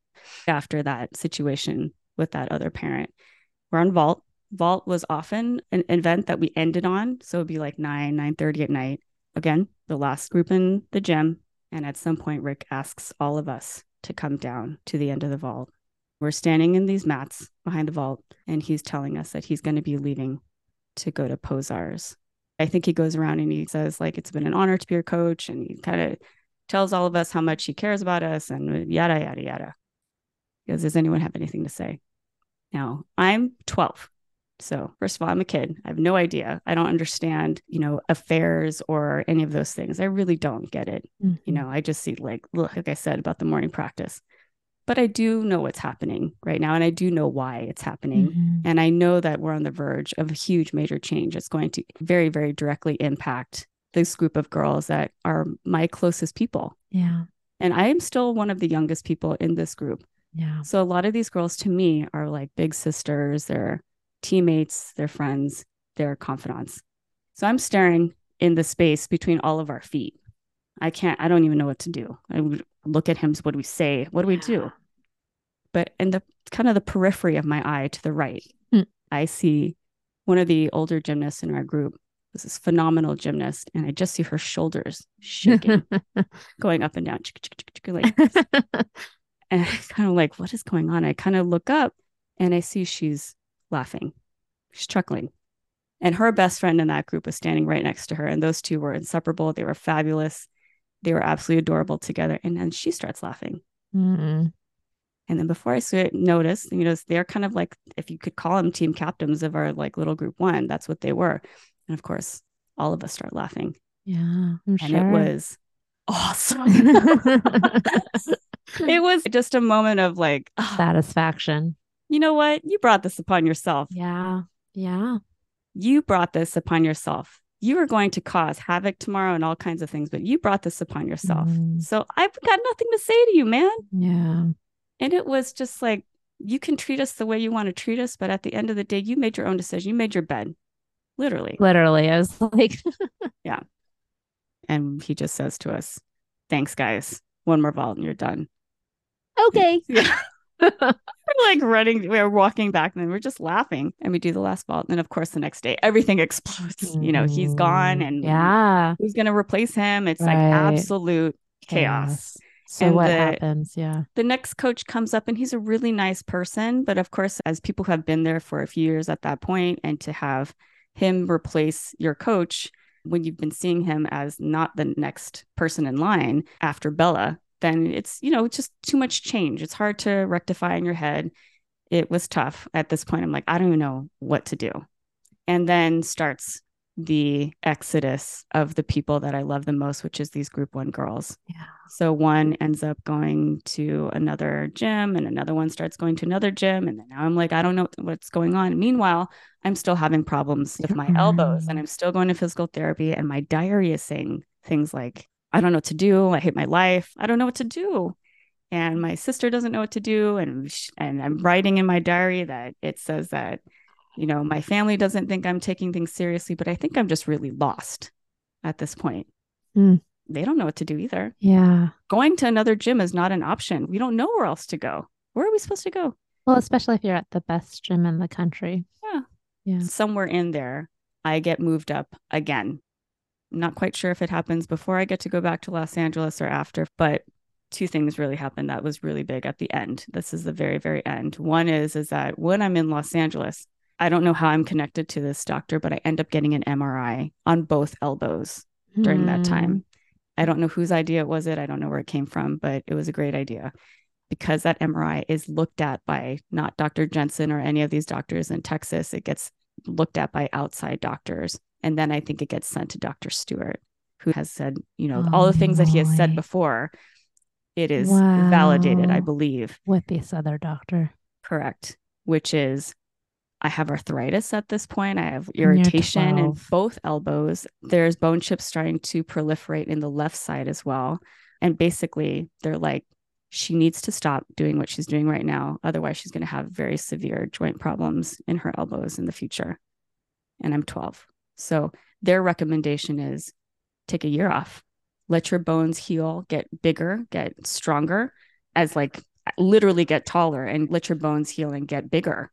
after that situation with that other parent. We're on vault vault was often an event that we ended on so it'd be like 9 9 30 at night again the last group in the gym and at some point rick asks all of us to come down to the end of the vault we're standing in these mats behind the vault and he's telling us that he's going to be leaving to go to Pozsar's i think he goes around and he says like it's been an honor to be your coach and he kind of tells all of us how much he cares about us and yada yada yada because does anyone have anything to say now i'm 12 so, first of all, I'm a kid. I have no idea. I don't understand, you know, affairs or any of those things. I really don't get it. Mm-hmm. You know, I just see, like, look, like I said about the morning practice. But I do know what's happening right now. And I do know why it's happening. Mm-hmm. And I know that we're on the verge of a huge major change. It's going to very, very directly impact this group of girls that are my closest people. Yeah. And I am still one of the youngest people in this group. Yeah. So a lot of these girls to me are like big sisters. They're teammates, their friends, their confidants. So I'm staring in the space between all of our feet. I can't, I don't even know what to do. I would look at him. So what do we say? What do we do? But in the kind of the periphery of my eye to the right, mm. I see one of the older gymnasts in our group was this phenomenal gymnast. And I just see her shoulders shaking, (laughs) going up and down. Like, (laughs) and I kind of like, what is going on? I kind of look up and I see she's laughing. She's chuckling. And her best friend in that group was standing right next to her. And those two were inseparable. They were fabulous. They were absolutely adorable together. And then she starts laughing. Mm-mm. And then before I noticed, you know, they're kind of like, if you could call them team captains of our like little group one, that's what they were. And of course, all of us start laughing. Yeah. I'm and sure. it was awesome. (laughs) it was just a moment of like (sighs) satisfaction you know what? You brought this upon yourself. Yeah. Yeah. You brought this upon yourself. You are going to cause havoc tomorrow and all kinds of things, but you brought this upon yourself. Mm. So I've got nothing to say to you, man. Yeah. And it was just like, you can treat us the way you want to treat us, but at the end of the day, you made your own decision. You made your bed, literally. Literally. I was like, (laughs) yeah. And he just says to us, thanks, guys. One more vault and you're done. Okay. (laughs) Yeah. We're like running, we're walking back, and then we're just laughing. And we do the last vault. And then, of course, the next day, everything (laughs) explodes. You know, he's gone, and yeah, who's going to replace him? It's right. like absolute chaos. chaos. So and what the, happens? Yeah. The next coach comes up and he's a really nice person. But of course, as people who have been there for a few years at that point, and to have him replace your coach when you've been seeing him as not the next person in line after Bela, then it's, you know, just too much change. It's hard to rectify in your head. It was tough at this point. I'm like, I don't even know what to do. And then starts the exodus of the people that I love the most, which is these group one girls. Yeah. So one ends up going to another gym and another one starts going to another gym. And then now I'm like, I don't know what's going on. Meanwhile, I'm still having problems with my elbows and mm. I'm still going to physical therapy. And my diary is saying things like, I don't know what to do. I hate my life. I don't know what to do. And my sister doesn't know what to do. And, and I'm writing in my diary that it says that, you know, my family doesn't think I'm taking things seriously, but I think I'm just really lost at this point. Mm. They don't know what to do either. Yeah. Going to another gym is not an option. We don't know where else to go. Where are we supposed to go? Well, especially if you're at the best gym in the country. Yeah. Yeah. Somewhere in there, I get moved up again Not quite sure if it happens before I get to go back to Los Angeles or after, but two things really happened that was really big at the end. This is the very, very end. One is is that when I'm in Los Angeles, I don't know how I'm connected to this doctor, but I end up getting an MRI on both elbows during that hmm. time. I don't know whose idea it was it. I don't know where it came from, but it was a great idea because that MRI is looked at by not Dr. Jensen or any of these doctors in Texas. It gets looked at by outside doctors. And then I think it gets sent to Dr. Stewart, who has said, you know, Oh, all the oh, things that he has said before. It is validated, I believe. with this other doctor. Correct. Which is I have arthritis at this point. I have irritation in both elbows. There's bone chips starting to proliferate in the left side as well. And basically, they're like, she needs to stop doing what she's doing right now. Otherwise, she's going to have very severe joint problems in her elbows in the future. And I'm 12. So their recommendation is take a year off, let your bones heal, get bigger, get stronger, as like literally get taller and let your bones heal and get bigger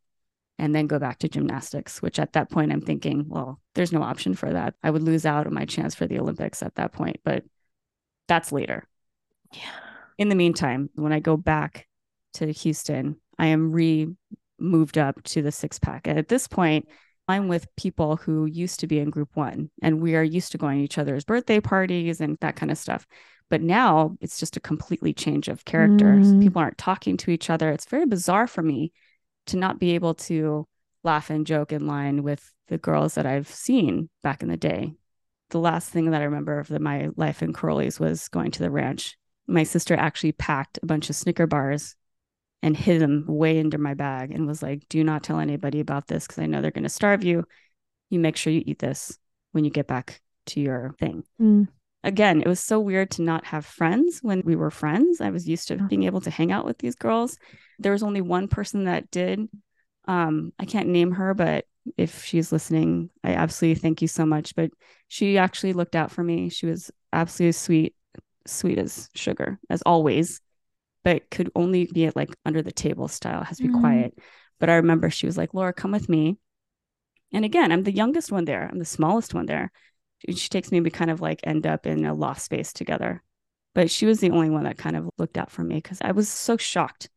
and then go back to gymnastics, which at that point I'm thinking, well, there's no option for that. I would lose out on my chance for the Olympics at that point, but that's later. Yeah. In the meantime, when I go back to Houston, I am re moved up to the six pack. And at this point, I'm with people who used to be in group one and we are used to going to each other's birthday parties and that kind of stuff. But now it's just a completely change of characters. Mm. People aren't talking to each other. It's very bizarre for me to not be able to laugh and joke in line with the girls that I've seen back in the day. The last thing that I remember of the, my life in Karolyi's was going to the ranch. My sister actually packed a bunch of Snicker bars and hid them way under my bag and was like, do not tell anybody about this because I know they're going to starve you. You make sure you eat this when you get back to your thing. Mm. Again, it was so weird to not have friends when we were friends. I was used to being able to hang out with these girls. There was only one person that did. Um, I can't name her, but if she's listening, I absolutely thank you so much. But she actually looked out for me. She was absolutely sweet, sweet as sugar, as always, but could only be at like under the table style, has to be Mm. quiet. But I remember she was like, Laura, come with me. And again, I'm the youngest one there. I'm the smallest one there. She, she takes me, we kind of like end up in a loft space together. But she was the only one that kind of looked out for me because I was so shocked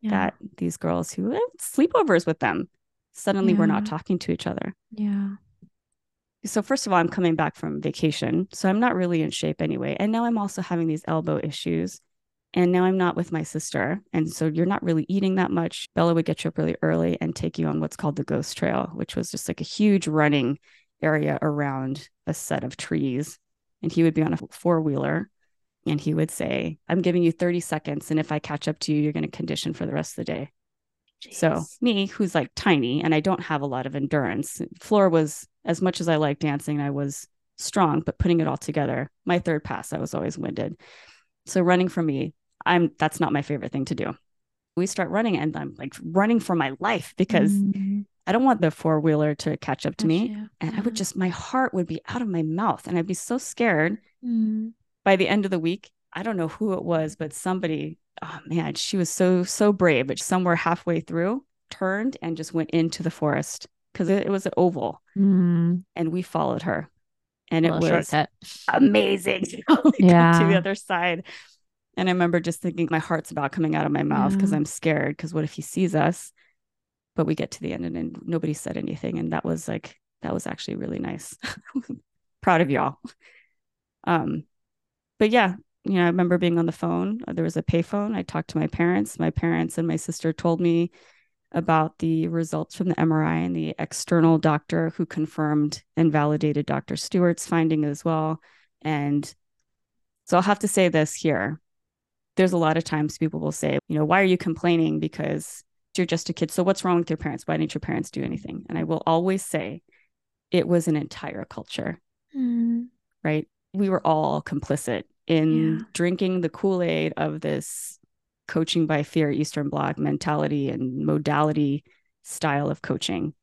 Yeah. that these girls who had sleepovers with them suddenly were not talking to each other. Yeah. So first of all, I'm coming back from vacation, so I'm not really in shape anyway. And now I'm also having these elbow issues. And now I'm not with my sister. And so you're not really eating that much. Bela would get you up really early and take you on what's called the ghost trail, which was just like a huge running area around a set of trees. And he would be on a four wheeler and he would say, I'm giving you 30 seconds. And if I catch up to you, you're going to condition for the rest of the day. So me, who's like tiny and I don't have a lot of endurance, floor was as much as I like dancing, I was strong, but putting it all together, my third pass, I was always winded. So running for me, I'm that's not my favorite thing to do. We start running and I'm like running for my life because Mm. I don't want the four wheeler to catch up to me. you. And I would just my heart would be out of my mouth and I'd be so scared Mm. by the end of the week, I don't know who it was, but somebody, oh man, she was so, so brave. But somewhere halfway through, turned and just went into the forest because it, it was an oval Mm. and we followed her. And it was shortcut. amazing. (laughs) got to the other side. And I remember just thinking my heart's about coming out of my mouth because Yeah. I'm scared. Because what if he sees us? But we get to the end and, and nobody said anything. And that was like, that was actually really nice. (laughs) Proud of y'all. Um, but yeah, you know, I remember being on the phone. Uh, There was a payphone. I talked to my parents. My parents and my sister told me about the results from the MRI and the external doctor who confirmed and validated Dr. Stewart's finding as well. And so I'll have to say this here. There's a lot of times people will say, you know, why are you complaining? Because you're just a kid. So what's wrong with your parents? Why didn't your parents do anything? And I will always say it was an entire culture Mm. right? We were all complicit in Yeah. drinking the Kool Aid of this coaching by fear Eastern Bloc mentality and modality style of coaching.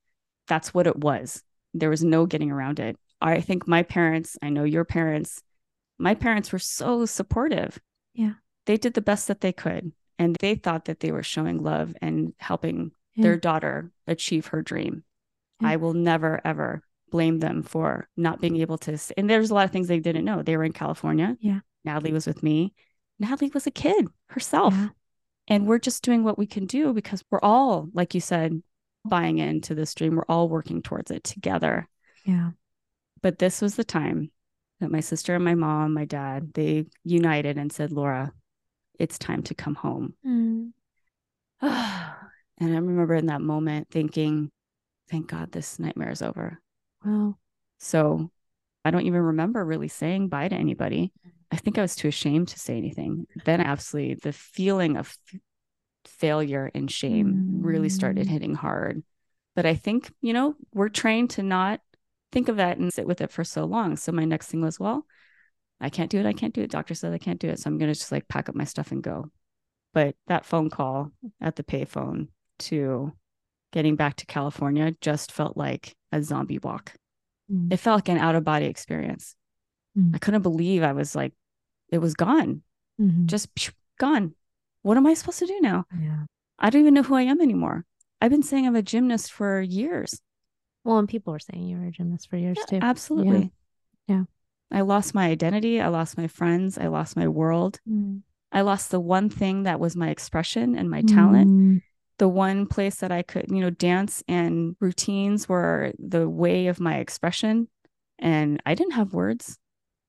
That's what it was. There was no getting around it. I think my parents, I know your parents, my parents were so supportive. Yeah. They did the best that they could. And they thought that they were showing love and helping Yeah. their daughter achieve her dream. Yeah. I will never, ever blame them for not being able to. And there's a lot of things they didn't know. They were in California. Yeah. Natalie was with me. Natalie was a kid herself. Yeah. And we're just doing what we can do because we're all, like you said, buying into this dream. We're all working towards it together. Yeah. But this was the time that my sister and my mom, my dad, they united and said, Laura, it's time to come home. Mm. (sighs) and I remember in that moment thinking, thank God this nightmare is over. Wow. So I don't even remember really saying bye to anybody. I think I was too ashamed to say anything. Then, absolutely, the feeling of failure and shame mm. really started mm. hitting hard. But I think, you know, we're trained to not think of that and sit with it for so long. So my next thing was, well, I can't do it. I can't do it. Doctor said I can't do it. So I'm going to just like pack up my stuff and go. But that phone call at the payphone to getting back to California just felt like a zombie walk. Mm. It felt like an out of body experience. Mm. I couldn't believe I was like, it was gone, mm-hmm. just gone. What am I supposed to do now? Yeah. I don't even know who I am anymore. I've been saying I'm a gymnast for years. Well, and people were saying you were a gymnast for years yeah, too. Absolutely. Yeah. yeah. I lost my identity. I lost my friends. I lost my world. Mm. I lost the one thing that was my expression and my talent. Mm. The one place that I could, you know, dance and routines were the way of my expression. And I didn't have words.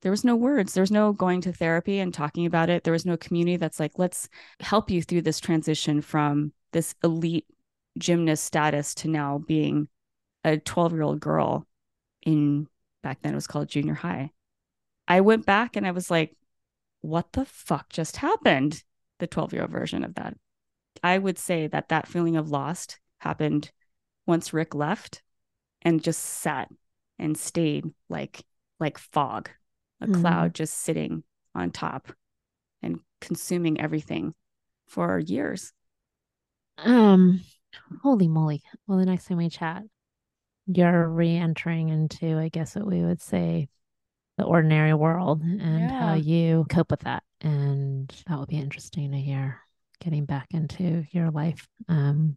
There was no words. There was no going to therapy and talking about it. There was no community that's like, let's help you through this transition from this elite gymnast status to now being a 12 year old girl in back then it was called junior high. I went back and I was like, what the fuck just happened? The 12 year old version of that. I would say that that feeling of lost happened once Rick left and just sat and stayed like like fog, a mm. cloud just sitting on top and consuming everything for years. Um holy moly. Well the next time we chat, you're re-entering into i guess what we would say the ordinary world and yeah. how you cope with that and that will be interesting to hear getting back into your life um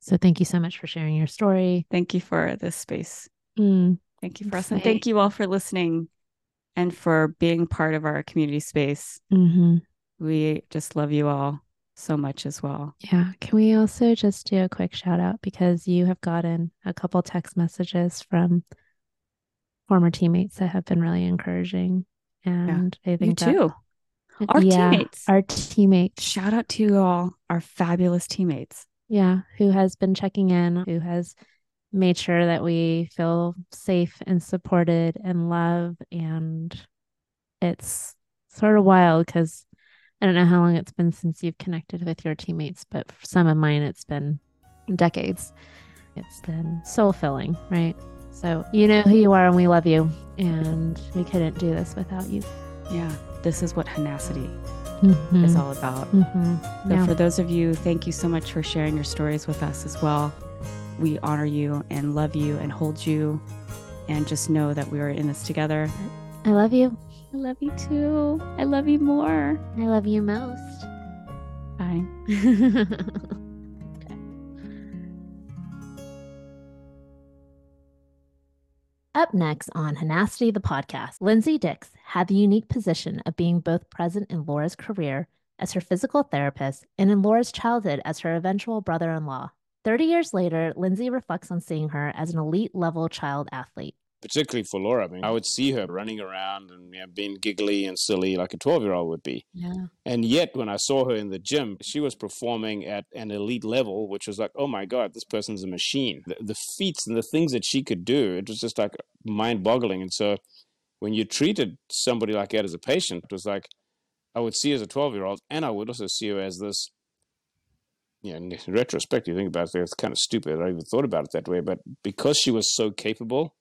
so thank you so much for sharing your story thank you for this space mm. thank you for us and thank you all for listening and for being part of our community space mm-hmm. we just love you all so much as well. Yeah. Can we also just do a quick shout out because you have gotten a couple text messages from former teammates that have been really encouraging. And yeah. I think you too. Our yeah, teammates. Our teammates. Shout out to you all, our fabulous teammates. Yeah. Who has been checking in, who has made sure that we feel safe and supported and loved. And it's sort of wild because I don't know how long it's been since you've connected with your teammates, but for some of mine, it's been decades. It's been soul filling, right? So you know who you are, and we love you, and we couldn't do this without you. Yeah, this is what Hahnacity mm-hmm. is all about. Mm-hmm. So yeah. for those of you, thank you so much for sharing your stories with us as well. We honor you and love you and hold you, and just know that we are in this together. I love you. I love you too. I love you more. I love you most. Bye. (laughs) Up next on Hahnacity the podcast, Lindsay Dix had the unique position of being both present in Laura's career as her physical therapist and in Laura's childhood as her eventual brother in law. 30 years later, Lindsay reflects on seeing her as an elite level child athlete particularly for Laura. I mean, I would see her running around and you know, being giggly and silly like a 12 year old would be. Yeah. And yet, when I saw her in the gym, she was performing at an elite level, which was like, oh my God, this person's a machine. The, the feats and the things that she could do, it was just like mind boggling. And so, when you treated somebody like that as a patient, it was like, I would see her as a 12 year old, and I would also see her as this you know, in retrospect, you think about it, it's kind of stupid. I even thought about it that way. But because she was so capable,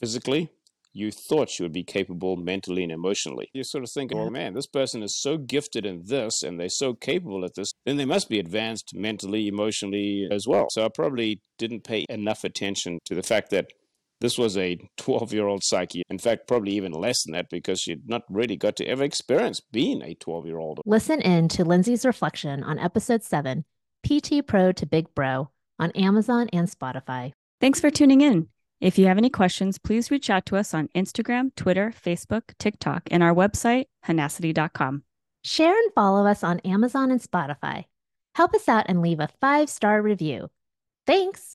physically, you thought you would be capable mentally and emotionally. You're sort of think, oh man, this person is so gifted in this and they're so capable at this, then they must be advanced mentally, emotionally as well. So I probably didn't pay enough attention to the fact that this was a 12 year old psyche. In fact, probably even less than that because she'd not really got to ever experience being a 12 year old. Listen in to Lindsay's reflection on episode 7 PT Pro to Big Bro on Amazon and Spotify. Thanks for tuning in. If you have any questions, please reach out to us on Instagram, Twitter, Facebook, TikTok, and our website, hahnacity.com. Share and follow us on Amazon and Spotify. Help us out and leave a five star review. Thanks.